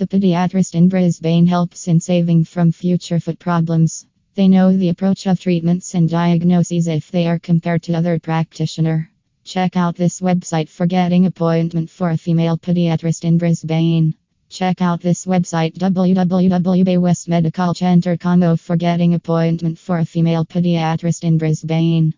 The podiatrist in Brisbane helps in saving from future foot problems. They know the approach of treatments and diagnoses if they are compared to other practitioner. Check out this website for getting appointment for a female podiatrist in Brisbane. Check out this website www.westmedicalcentre.com for getting appointment for a female podiatrist in Brisbane.